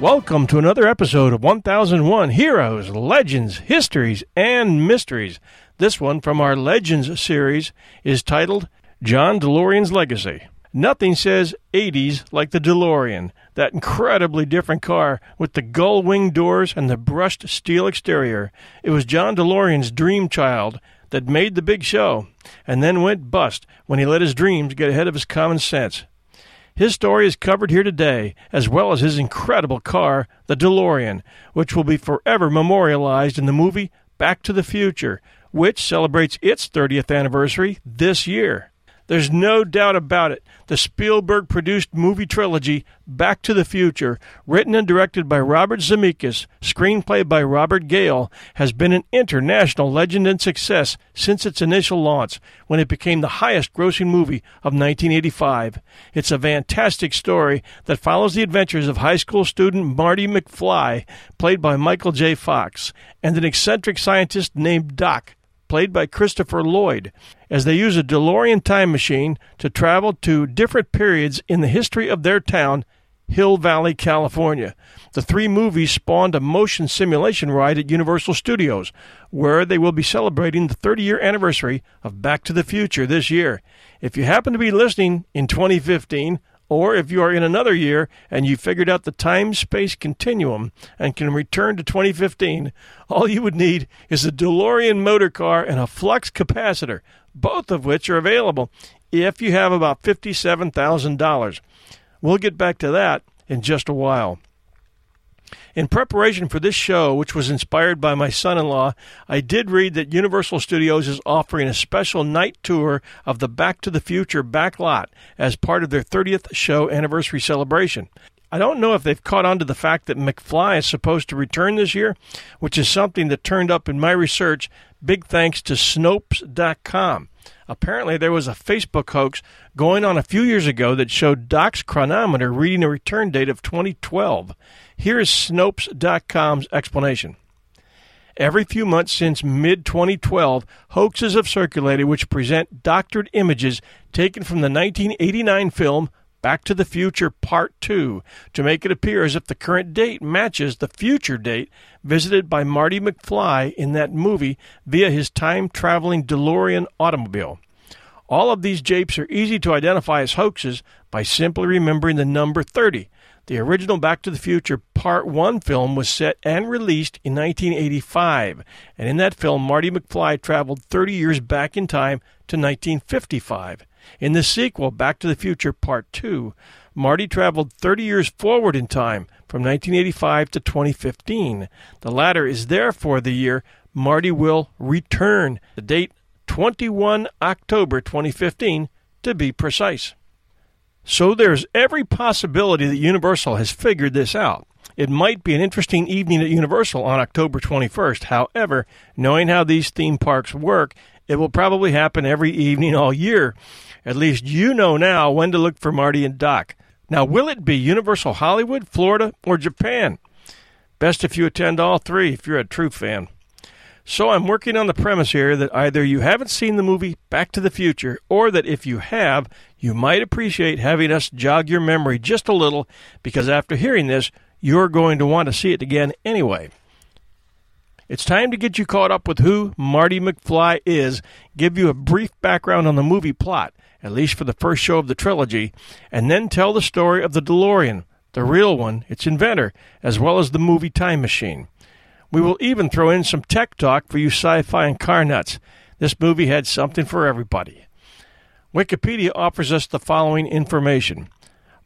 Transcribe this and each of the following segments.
Welcome to another episode of 1001 Heroes, Legends, Histories, and Mysteries. This one from our Legends series is titled John DeLorean's Legacy. Nothing says 80s like the DeLorean, that incredibly different car with the gull wing doors and the brushed steel exterior. It was John DeLorean's dream child that made the big show and then went bust when he let his dreams get ahead of his common sense. His story is covered here today, as well as his incredible car, the DeLorean, which will be forever memorialized in the movie Back to the Future, which celebrates its 30th anniversary this year. There's no doubt about it. The Spielberg produced movie trilogy, Back to the Future, written and directed by Robert Zemeckis, screenplay by Robert Gale, has been an international legend and success since its initial launch, when it became the highest grossing movie of 1985. It's a fantastic story that follows the adventures of high school student Marty McFly, played by Michael J. Fox, and an eccentric scientist named Doc played by Christopher Lloyd, as they use a DeLorean time machine to travel to different periods in the history of their town, Hill Valley, California. The three movies spawned a motion simulation ride at Universal Studios, where they will be celebrating the 30 year anniversary of Back to the Future this year. If you happen to be listening in 2015, or if you are in another year and you figured out the time space continuum and can return to 2015, all you would need is a DeLorean motor car and a flux capacitor, both of which are available if you have about $57,000. We'll get back to that in just a while. In preparation for this show, which was inspired by my son in law, I did read that Universal Studios is offering a special night tour of the Back to the Future back lot as part of their 30th show anniversary celebration. I don't know if they've caught on to the fact that McFly is supposed to return this year, which is something that turned up in my research, big thanks to Snopes.com. Apparently, there was a Facebook hoax going on a few years ago that showed Doc's chronometer reading a return date of 2012. Here is Snopes.com's explanation. Every few months since mid 2012, hoaxes have circulated which present doctored images taken from the 1989 film Back to the Future Part 2 to make it appear as if the current date matches the future date visited by Marty McFly in that movie via his time traveling DeLorean automobile. All of these japes are easy to identify as hoaxes by simply remembering the number 30. The original Back to the Future Part 1 film was set and released in 1985, and in that film, Marty McFly traveled 30 years back in time to 1955. In the sequel, Back to the Future Part 2, Marty traveled 30 years forward in time from 1985 to 2015. The latter is therefore the year Marty will return, the date 21 October 2015 to be precise. So there's every possibility that Universal has figured this out. It might be an interesting evening at Universal on October 21st. However, knowing how these theme parks work, it will probably happen every evening all year. At least you know now when to look for Marty and Doc. Now, will it be Universal Hollywood, Florida, or Japan? Best if you attend all three if you're a true fan. So I'm working on the premise here that either you haven't seen the movie Back to the Future, or that if you have, you might appreciate having us jog your memory just a little, because after hearing this, you're going to want to see it again anyway. It's time to get you caught up with who Marty McFly is, give you a brief background on the movie plot, at least for the first show of the trilogy, and then tell the story of the DeLorean, the real one, its inventor, as well as the movie Time Machine. We will even throw in some tech talk for you sci fi and car nuts. This movie had something for everybody. Wikipedia offers us the following information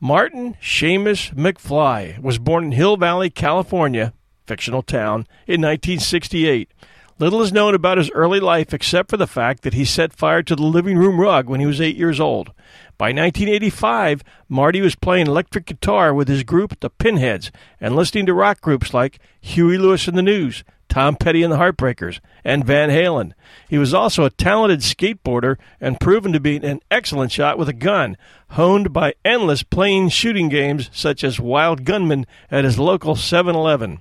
Martin Seamus McFly was born in Hill Valley, California, fictional town, in 1968. Little is known about his early life except for the fact that he set fire to the living room rug when he was eight years old. By 1985, Marty was playing electric guitar with his group, the Pinheads, and listening to rock groups like Huey Lewis and the News, Tom Petty and the Heartbreakers, and Van Halen. He was also a talented skateboarder and proven to be an excellent shot with a gun, honed by endless playing shooting games such as Wild Gunman at his local 7 Eleven.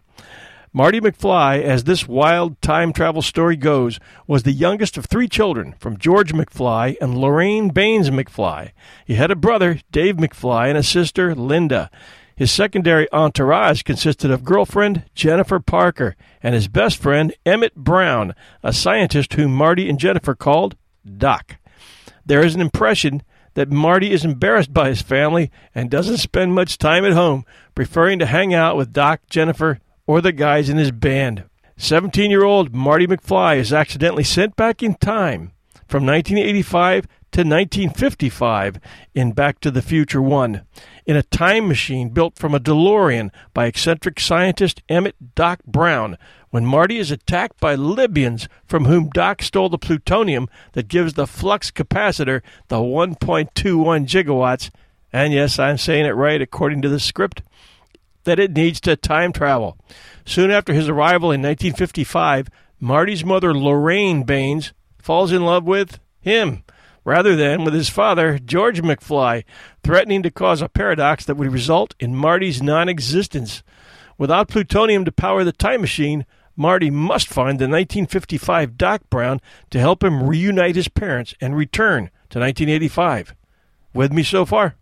Marty McFly, as this wild time travel story goes, was the youngest of three children from George McFly and Lorraine Baines McFly. He had a brother, Dave McFly, and a sister, Linda. His secondary entourage consisted of girlfriend Jennifer Parker and his best friend Emmett Brown, a scientist whom Marty and Jennifer called Doc. There is an impression that Marty is embarrassed by his family and doesn't spend much time at home, preferring to hang out with Doc, Jennifer, or the guys in his band. 17 year old Marty McFly is accidentally sent back in time from 1985 to 1955 in Back to the Future 1 in a time machine built from a DeLorean by eccentric scientist Emmett Doc Brown when Marty is attacked by Libyans from whom Doc stole the plutonium that gives the flux capacitor the 1.21 gigawatts. And yes, I'm saying it right according to the script that it needs to time travel. Soon after his arrival in 1955, Marty's mother, Lorraine Baines, falls in love with him rather than with his father, George McFly, threatening to cause a paradox that would result in Marty's non existence. Without plutonium to power the time machine, Marty must find the 1955 Doc Brown to help him reunite his parents and return to 1985. With me so far?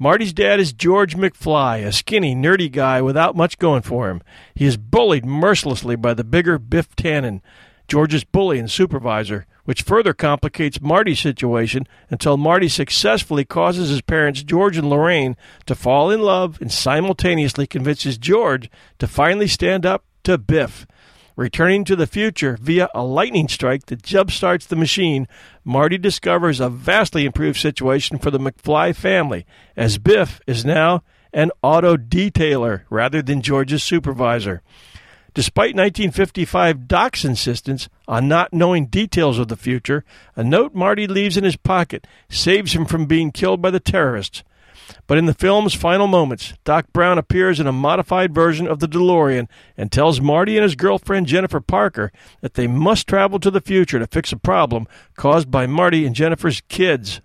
Marty's dad is George McFly, a skinny, nerdy guy without much going for him. He is bullied mercilessly by the bigger Biff Tannen, George's bully and supervisor, which further complicates Marty's situation until Marty successfully causes his parents, George and Lorraine, to fall in love and simultaneously convinces George to finally stand up to Biff. Returning to the future via a lightning strike that jumpstarts the machine, Marty discovers a vastly improved situation for the McFly family, as Biff is now an auto detailer rather than George's supervisor. Despite 1955 Doc's insistence on not knowing details of the future, a note Marty leaves in his pocket saves him from being killed by the terrorists. But in the film's final moments, Doc Brown appears in a modified version of the DeLorean and tells Marty and his girlfriend Jennifer Parker that they must travel to the future to fix a problem caused by Marty and Jennifer's kids.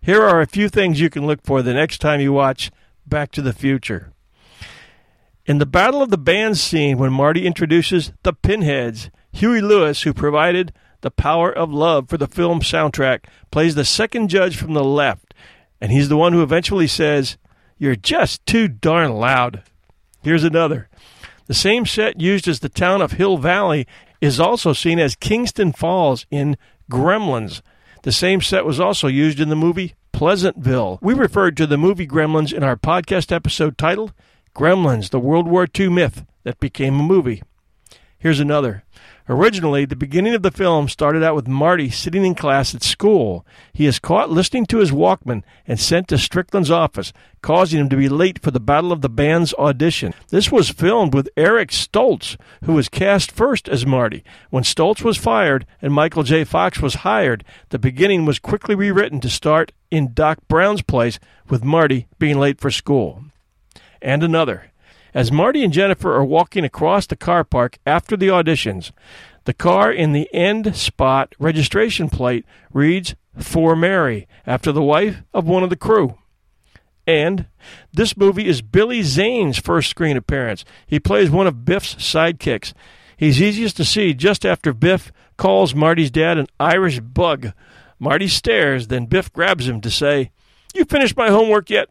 Here are a few things you can look for the next time you watch Back to the Future. In the Battle of the Bands scene, when Marty introduces the Pinheads, Huey Lewis, who provided the power of love for the film soundtrack, plays the second judge from the left and he's the one who eventually says, You're just too darn loud. Here's another. The same set used as the town of Hill Valley is also seen as Kingston Falls in Gremlins. The same set was also used in the movie Pleasantville. We referred to the movie Gremlins in our podcast episode titled Gremlins, the World War II myth that became a movie. Here's another. Originally, the beginning of the film started out with Marty sitting in class at school. He is caught listening to his Walkman and sent to Strickland's office, causing him to be late for the Battle of the Bands audition. This was filmed with Eric Stoltz, who was cast first as Marty. When Stoltz was fired and Michael J. Fox was hired, the beginning was quickly rewritten to start in Doc Brown's place with Marty being late for school. And another. As Marty and Jennifer are walking across the car park after the auditions, the car in the end spot registration plate reads For Mary, after the wife of one of the crew. And this movie is Billy Zane's first screen appearance. He plays one of Biff's sidekicks. He's easiest to see just after Biff calls Marty's dad an Irish bug. Marty stares, then Biff grabs him to say, You finished my homework yet?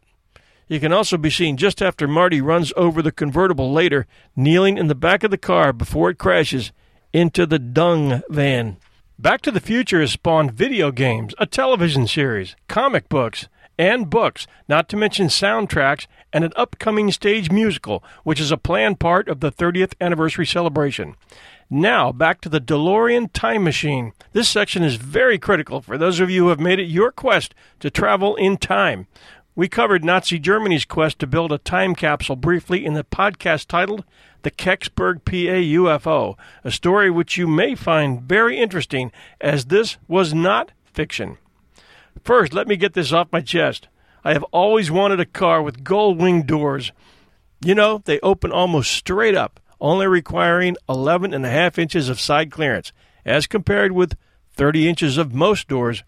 He can also be seen just after Marty runs over the convertible later, kneeling in the back of the car before it crashes into the dung van. Back to the Future has spawned video games, a television series, comic books, and books, not to mention soundtracks and an upcoming stage musical, which is a planned part of the 30th anniversary celebration. Now, back to the DeLorean Time Machine. This section is very critical for those of you who have made it your quest to travel in time. We covered Nazi Germany's quest to build a time capsule briefly in the podcast titled The Kecksburg PA UFO, a story which you may find very interesting as this was not fiction. First, let me get this off my chest. I have always wanted a car with gull wing doors. You know, they open almost straight up, only requiring 11 and a half inches of side clearance, as compared with 30 inches of most doors.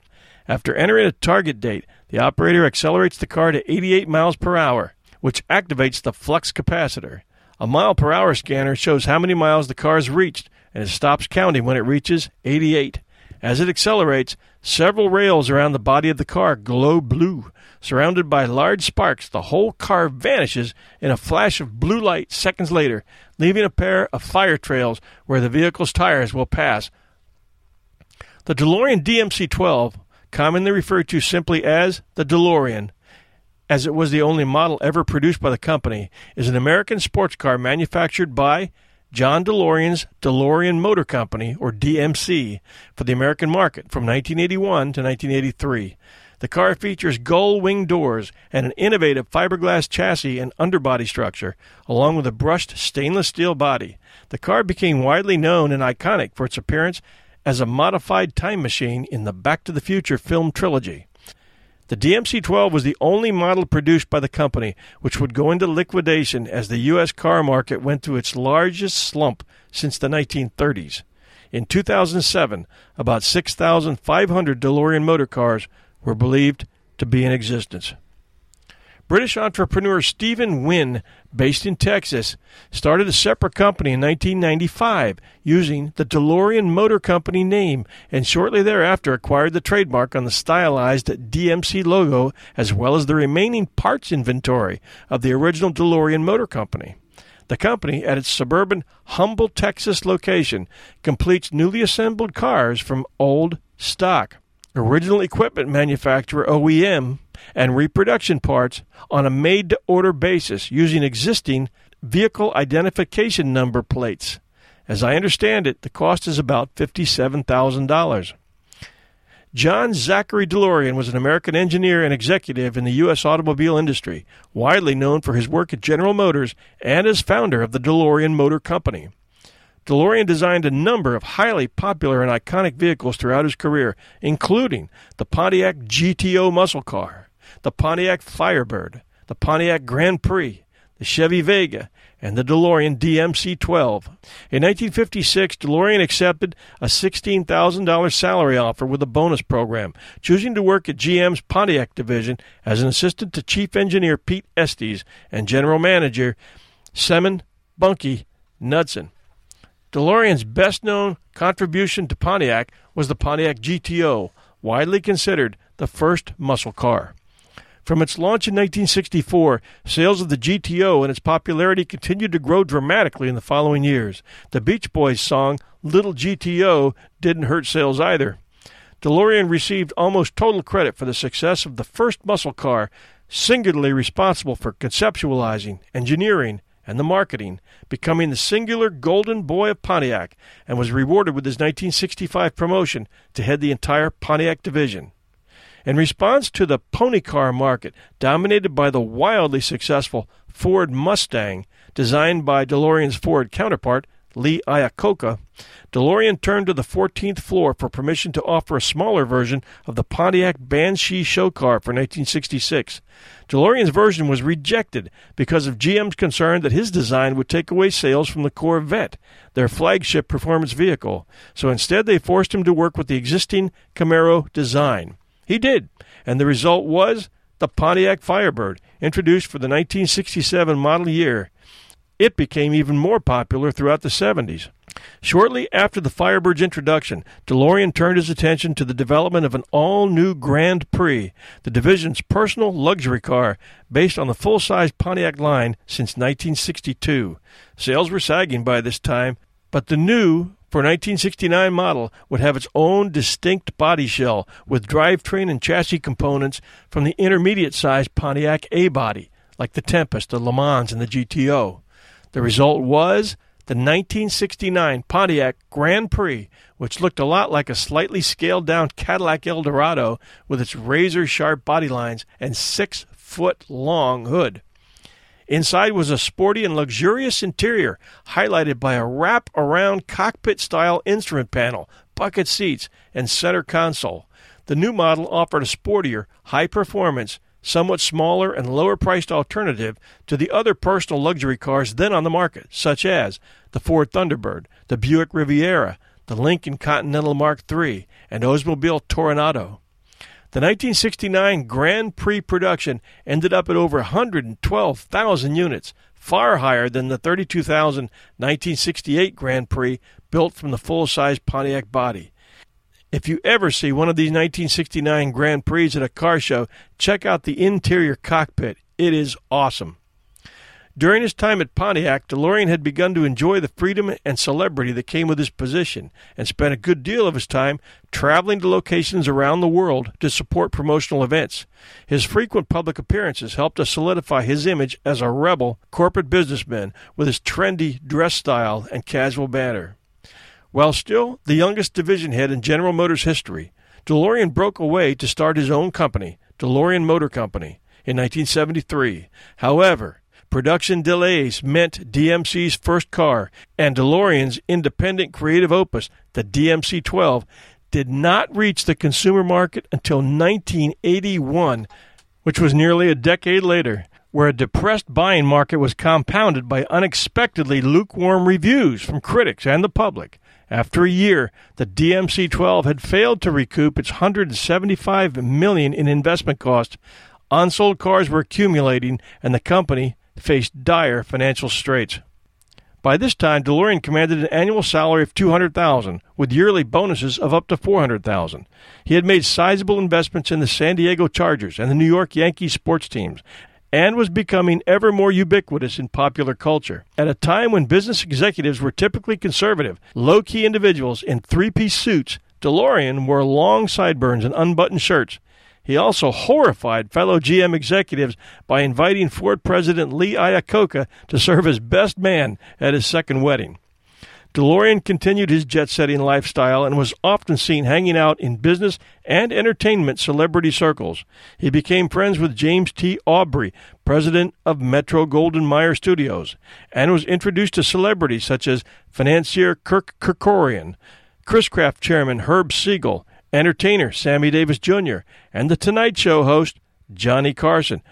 After entering a target date, the operator accelerates the car to 88 miles per hour, which activates the flux capacitor. A mile per hour scanner shows how many miles the car has reached, and it stops counting when it reaches 88. As it accelerates, several rails around the body of the car glow blue. Surrounded by large sparks, the whole car vanishes in a flash of blue light seconds later, leaving a pair of fire trails where the vehicle's tires will pass. The DeLorean DMC 12 commonly referred to simply as the DeLorean, as it was the only model ever produced by the company, is an American sports car manufactured by John DeLorean's DeLorean Motor Company, or DMC, for the American market from 1981 to 1983. The car features gull wing doors and an innovative fiberglass chassis and underbody structure, along with a brushed stainless steel body. The car became widely known and iconic for its appearance as a modified time machine in the Back to the Future film trilogy. The DMC 12 was the only model produced by the company, which would go into liquidation as the U.S. car market went through its largest slump since the 1930s. In 2007, about 6,500 DeLorean motor cars were believed to be in existence. British entrepreneur Stephen Wynne, based in Texas, started a separate company in 1995 using the DeLorean Motor Company name and shortly thereafter acquired the trademark on the stylized DMC logo as well as the remaining parts inventory of the original DeLorean Motor Company. The company, at its suburban Humble, Texas location, completes newly assembled cars from old stock. Original equipment manufacturer OEM and reproduction parts on a made to order basis using existing vehicle identification number plates. As I understand it, the cost is about $57,000. John Zachary DeLorean was an American engineer and executive in the U.S. automobile industry, widely known for his work at General Motors and as founder of the DeLorean Motor Company. DeLorean designed a number of highly popular and iconic vehicles throughout his career, including the Pontiac GTO muscle car, the Pontiac Firebird, the Pontiac Grand Prix, the Chevy Vega, and the DeLorean DMC 12. In 1956, DeLorean accepted a $16,000 salary offer with a bonus program, choosing to work at GM's Pontiac division as an assistant to Chief Engineer Pete Estes and General Manager Semon Bunkie Knudsen. DeLorean's best known contribution to Pontiac was the Pontiac GTO, widely considered the first muscle car. From its launch in 1964, sales of the GTO and its popularity continued to grow dramatically in the following years. The Beach Boys song Little GTO didn't hurt sales either. DeLorean received almost total credit for the success of the first muscle car, singularly responsible for conceptualizing, engineering, and the marketing, becoming the singular golden boy of Pontiac, and was rewarded with his 1965 promotion to head the entire Pontiac division. In response to the pony car market, dominated by the wildly successful Ford Mustang, designed by DeLorean's Ford counterpart, Lee Iacocca, DeLorean turned to the 14th floor for permission to offer a smaller version of the Pontiac Banshee show car for 1966. DeLorean's version was rejected because of GM's concern that his design would take away sales from the Corvette, their flagship performance vehicle. So instead, they forced him to work with the existing Camaro design. He did, and the result was the Pontiac Firebird, introduced for the 1967 model year. It became even more popular throughout the 70s. Shortly after the Firebird's introduction, DeLorean turned his attention to the development of an all new Grand Prix, the division's personal luxury car, based on the full size Pontiac line since 1962. Sales were sagging by this time, but the new for 1969 model would have its own distinct body shell with drivetrain and chassis components from the intermediate sized Pontiac A body, like the Tempest, the Le Mans, and the GTO. The result was the 1969 Pontiac Grand Prix, which looked a lot like a slightly scaled down Cadillac Eldorado with its razor sharp body lines and six foot long hood. Inside was a sporty and luxurious interior, highlighted by a wrap around cockpit style instrument panel, bucket seats, and center console. The new model offered a sportier, high performance, somewhat smaller and lower priced alternative to the other personal luxury cars then on the market, such as the Ford Thunderbird, the Buick Riviera, the Lincoln Continental Mark III, and Oldsmobile Toronado. The 1969 Grand Prix production ended up at over 112,000 units, far higher than the 32,000 1968 Grand Prix built from the full size Pontiac body. If you ever see one of these 1969 Grand Prix at a car show, check out the interior cockpit. It is awesome. During his time at Pontiac, DeLorean had begun to enjoy the freedom and celebrity that came with his position and spent a good deal of his time traveling to locations around the world to support promotional events. His frequent public appearances helped to solidify his image as a rebel corporate businessman with his trendy dress style and casual banter. While still the youngest division head in General Motors history, DeLorean broke away to start his own company, DeLorean Motor Company, in 1973. However, production delays meant DMC's first car and DeLorean's independent creative opus, the DMC 12, did not reach the consumer market until 1981, which was nearly a decade later where a depressed buying market was compounded by unexpectedly lukewarm reviews from critics and the public. After a year, the DMC-12 had failed to recoup its 175 million in investment cost. Unsold cars were accumulating, and the company faced dire financial straits. By this time, DeLorean commanded an annual salary of 200,000 with yearly bonuses of up to 400,000. He had made sizable investments in the San Diego Chargers and the New York Yankees sports teams and was becoming ever more ubiquitous in popular culture. At a time when business executives were typically conservative, low key individuals in three piece suits, DeLorean wore long sideburns and unbuttoned shirts. He also horrified fellow GM executives by inviting Ford President Lee Iacocca to serve as best man at his second wedding. DeLorean continued his jet setting lifestyle and was often seen hanging out in business and entertainment celebrity circles. He became friends with James T. Aubrey, president of Metro Goldwyn Mayer Studios, and was introduced to celebrities such as financier Kirk Kerkorian, Chris Craft chairman Herb Siegel, entertainer Sammy Davis Jr., and The Tonight Show host Johnny Carson.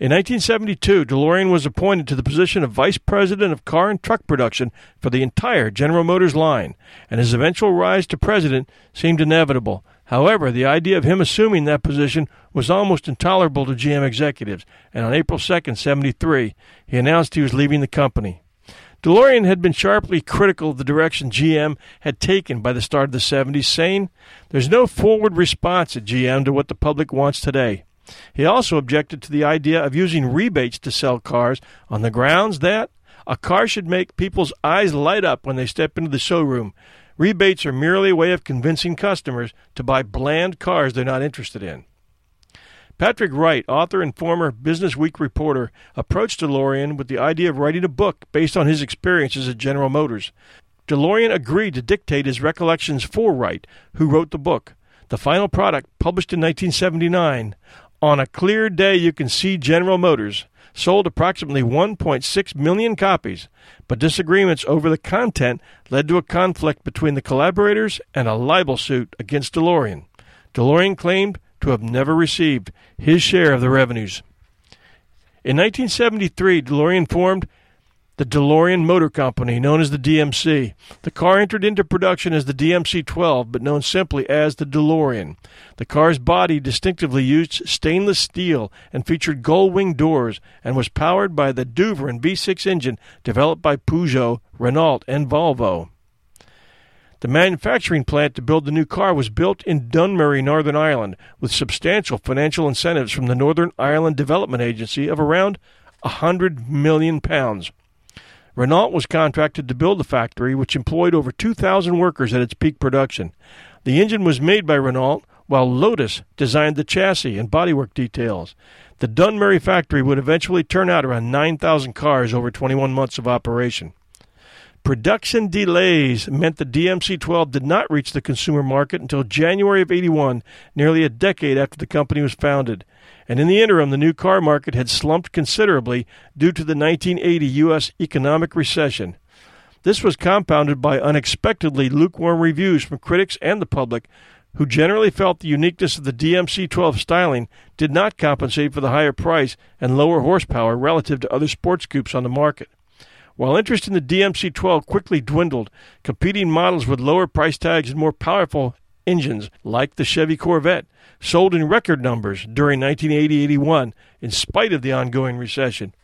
In 1972, DeLorean was appointed to the position of Vice President of Car and Truck Production for the entire General Motors line, and his eventual rise to president seemed inevitable. However, the idea of him assuming that position was almost intolerable to GM executives, and on April 2, 73, he announced he was leaving the company. DeLorean had been sharply critical of the direction GM had taken by the start of the 70s, saying, There's no forward response at GM to what the public wants today. He also objected to the idea of using rebates to sell cars on the grounds that a car should make people's eyes light up when they step into the showroom. Rebates are merely a way of convincing customers to buy bland cars they're not interested in. Patrick Wright, author and former Business Week reporter, approached DeLorean with the idea of writing a book based on his experiences at General Motors. DeLorean agreed to dictate his recollections for Wright, who wrote the book. The final product, published in 1979, On a Clear Day You Can See General Motors, sold approximately 1.6 million copies, but disagreements over the content led to a conflict between the collaborators and a libel suit against DeLorean. DeLorean claimed to have never received his share of the revenues. In 1973, DeLorean formed the DeLorean Motor Company, known as the DMC. The car entered into production as the DMC 12, but known simply as the DeLorean. The car's body distinctively used stainless steel and featured gull wing doors and was powered by the Douvrin V6 engine developed by Peugeot, Renault, and Volvo. The manufacturing plant to build the new car was built in Dunmurry, Northern Ireland, with substantial financial incentives from the Northern Ireland Development Agency of around a hundred million pounds. Renault was contracted to build the factory, which employed over 2,000 workers at its peak production. The engine was made by Renault, while Lotus designed the chassis and bodywork details. The Dunmurry factory would eventually turn out around 9,000 cars over 21 months of operation. Production delays meant the DMC 12 did not reach the consumer market until January of 81, nearly a decade after the company was founded and in the interim, the new car market had slumped considerably due to the 1980 U.S. economic recession. This was compounded by unexpectedly lukewarm reviews from critics and the public, who generally felt the uniqueness of the DMC 12 styling did not compensate for the higher price and lower horsepower relative to other sports coupes on the market. While interest in the DMC 12 quickly dwindled, competing models with lower price tags and more powerful engines, like the Chevy Corvette, sold in record numbers during 1980 81 in spite of the ongoing recession.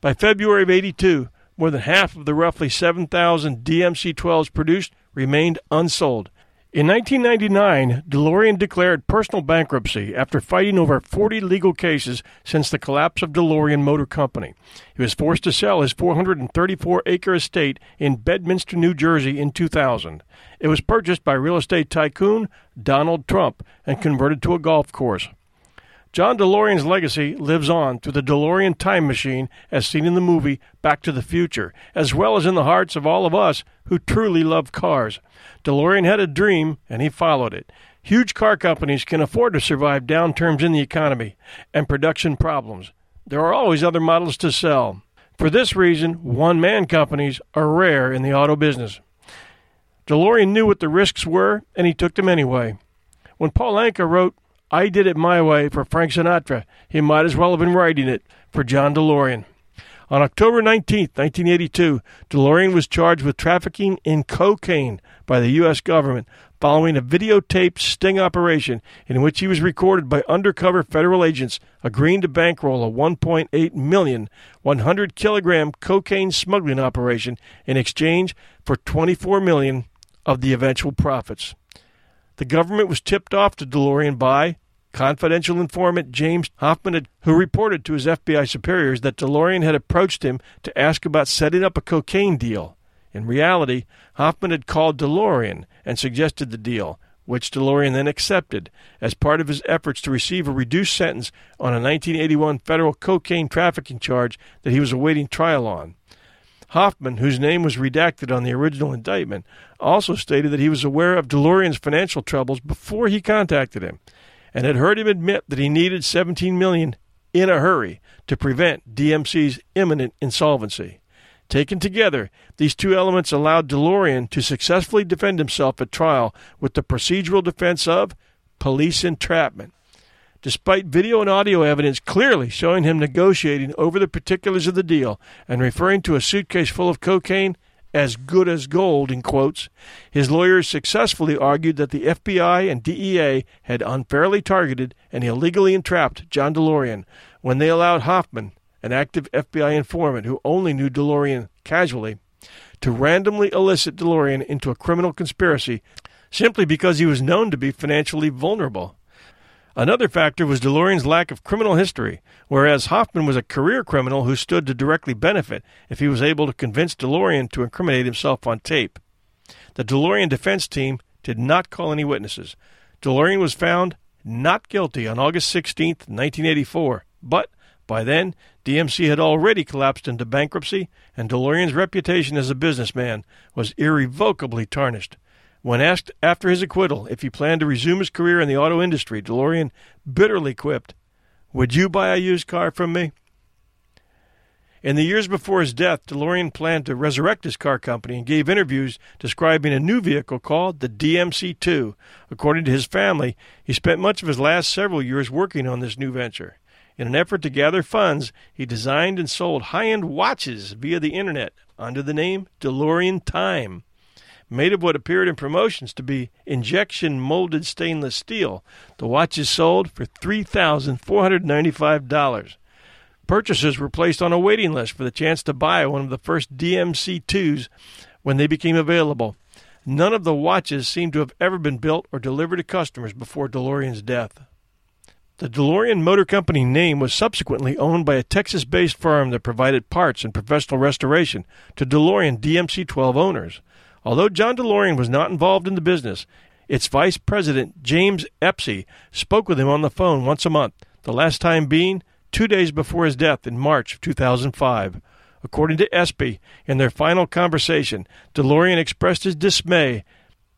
By February of 82, more than half of the roughly 7,000 DMC 12s produced remained unsold. In 1999, DeLorean declared personal bankruptcy after fighting over 40 legal cases since the collapse of DeLorean Motor Company. He was forced to sell his 434 acre estate in Bedminster, New Jersey in 2000. It was purchased by real estate tycoon Donald Trump and converted to a golf course. John DeLorean's legacy lives on through the DeLorean time machine as seen in the movie Back to the Future, as well as in the hearts of all of us who truly love cars. DeLorean had a dream, and he followed it. Huge car companies can afford to survive downturns in the economy and production problems. There are always other models to sell. For this reason, one man companies are rare in the auto business. DeLorean knew what the risks were, and he took them anyway. When Paul Anka wrote I Did It My Way for Frank Sinatra, he might as well have been writing it for John DeLorean. On October 19, 1982, DeLorean was charged with trafficking in cocaine by the U.S. government following a videotaped sting operation in which he was recorded by undercover federal agents agreeing to bankroll a 1.8 million 100 kilogram cocaine smuggling operation in exchange for 24 million of the eventual profits. The government was tipped off to DeLorean by confidential informant James Hoffman, who reported to his FBI superiors that DeLorean had approached him to ask about setting up a cocaine deal. In reality, Hoffman had called DeLorean and suggested the deal, which DeLorean then accepted as part of his efforts to receive a reduced sentence on a 1981 federal cocaine trafficking charge that he was awaiting trial on. Hoffman, whose name was redacted on the original indictment, also stated that he was aware of DeLorean's financial troubles before he contacted him and had heard him admit that he needed 17 million in a hurry to prevent DMC's imminent insolvency. Taken together, these two elements allowed DeLorean to successfully defend himself at trial with the procedural defense of police entrapment despite video and audio evidence clearly showing him negotiating over the particulars of the deal and referring to a suitcase full of cocaine as good as gold, in quotes, his lawyers successfully argued that the FBI and DEA had unfairly targeted and illegally entrapped John DeLorean when they allowed Hoffman, an active FBI informant who only knew DeLorean casually, to randomly elicit DeLorean into a criminal conspiracy simply because he was known to be financially vulnerable. Another factor was DeLorean's lack of criminal history, whereas Hoffman was a career criminal who stood to directly benefit if he was able to convince DeLorean to incriminate himself on tape. The DeLorean defense team did not call any witnesses. DeLorean was found not guilty on August 16, 1984, but by then, DMC had already collapsed into bankruptcy, and DeLorean's reputation as a businessman was irrevocably tarnished. When asked after his acquittal if he planned to resume his career in the auto industry, DeLorean bitterly quipped, Would you buy a used car from me? In the years before his death, DeLorean planned to resurrect his car company and gave interviews describing a new vehicle called the DMC 2. According to his family, he spent much of his last several years working on this new venture. In an effort to gather funds, he designed and sold high end watches via the internet under the name DeLorean Time. Made of what appeared in promotions to be injection molded stainless steel, the watches sold for $3,495. Purchasers were placed on a waiting list for the chance to buy one of the first DMC 2s when they became available. None of the watches seem to have ever been built or delivered to customers before DeLorean's death. The DeLorean Motor Company name was subsequently owned by a Texas based firm that provided parts and professional restoration to DeLorean DMC 12 owners. Although John DeLorean was not involved in the business, its vice president, James Espy, spoke with him on the phone once a month, the last time being two days before his death in March of 2005. According to Espy, in their final conversation, DeLorean expressed his dismay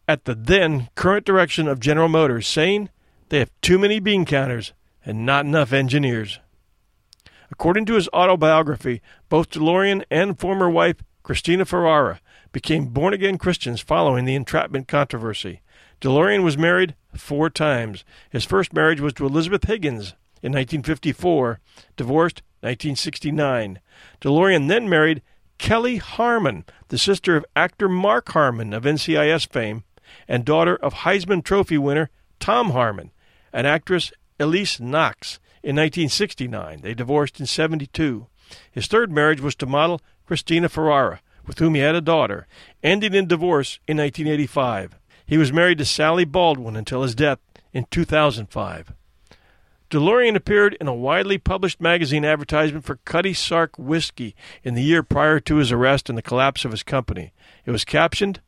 at the then current direction of General Motors, saying they have too many bean counters and not enough engineers. According to his autobiography, both DeLorean and former wife Cristina Ferrare became born again Christians following the entrapment controversy. DeLorean was married four times. His first marriage was to Elizabeth Higgins, in 1954, divorced 1969. DeLorean then married Kelly Harmon, the sister of actor Mark Harmon of NCIS fame, and daughter of Heisman Trophy winner Tom Harmon, and actress Elyse Knox in 1969. They divorced in 72. His third marriage was to model Cristina Ferrare, with whom he had a daughter, ending in divorce in 1985. He was married to Sally Baldwin until his death in 2005. DeLorean appeared in a widely published magazine advertisement for Cutty Sark whiskey in the year prior to his arrest and the collapse of his company. It was captioned,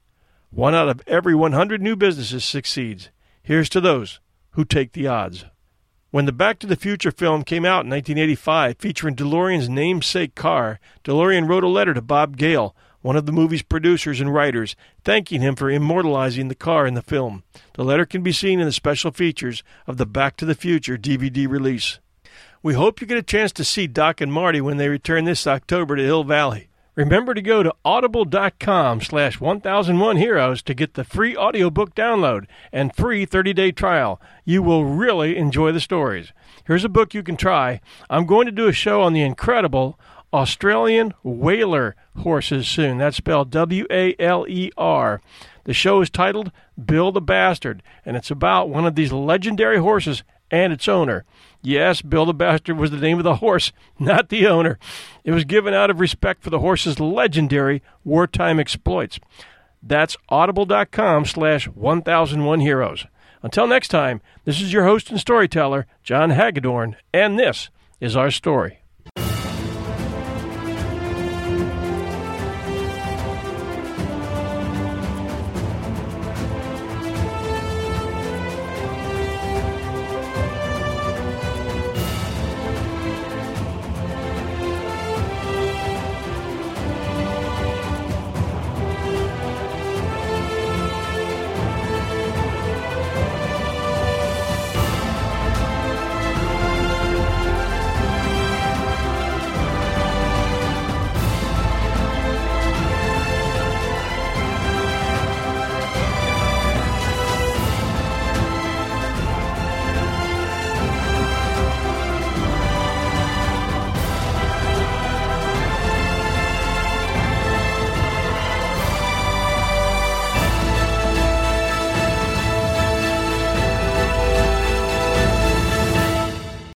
One out of every 100 new businesses succeeds. Here's to those who take the odds. When the Back to the Future film came out in 1985, featuring DeLorean's namesake car, DeLorean wrote a letter to Bob Gale, one of the movie's producers and writers, thanking him for immortalizing the car in the film. The letter can be seen in the special features of the Back to the Future DVD release. We hope you get a chance to see Doc and Marty when they return this October to Hill Valley. Remember to go to audible.com slash 1001 heroes to get the free audiobook download and free 30-day trial. You will really enjoy the stories. Here's a book you can try. I'm going to do a show on the incredible Australian Whaler horses soon. That's spelled W A L E R. The show is titled Bill the Bastard, and it's about one of these legendary horses and its owner. Yes, Bill the Bastard was the name of the horse, not the owner. It was given out of respect for the horse's legendary wartime exploits. That's audible.com slash 1001 heroes. Until next time, this is your host and storyteller, John Hagedorn, and this is our story.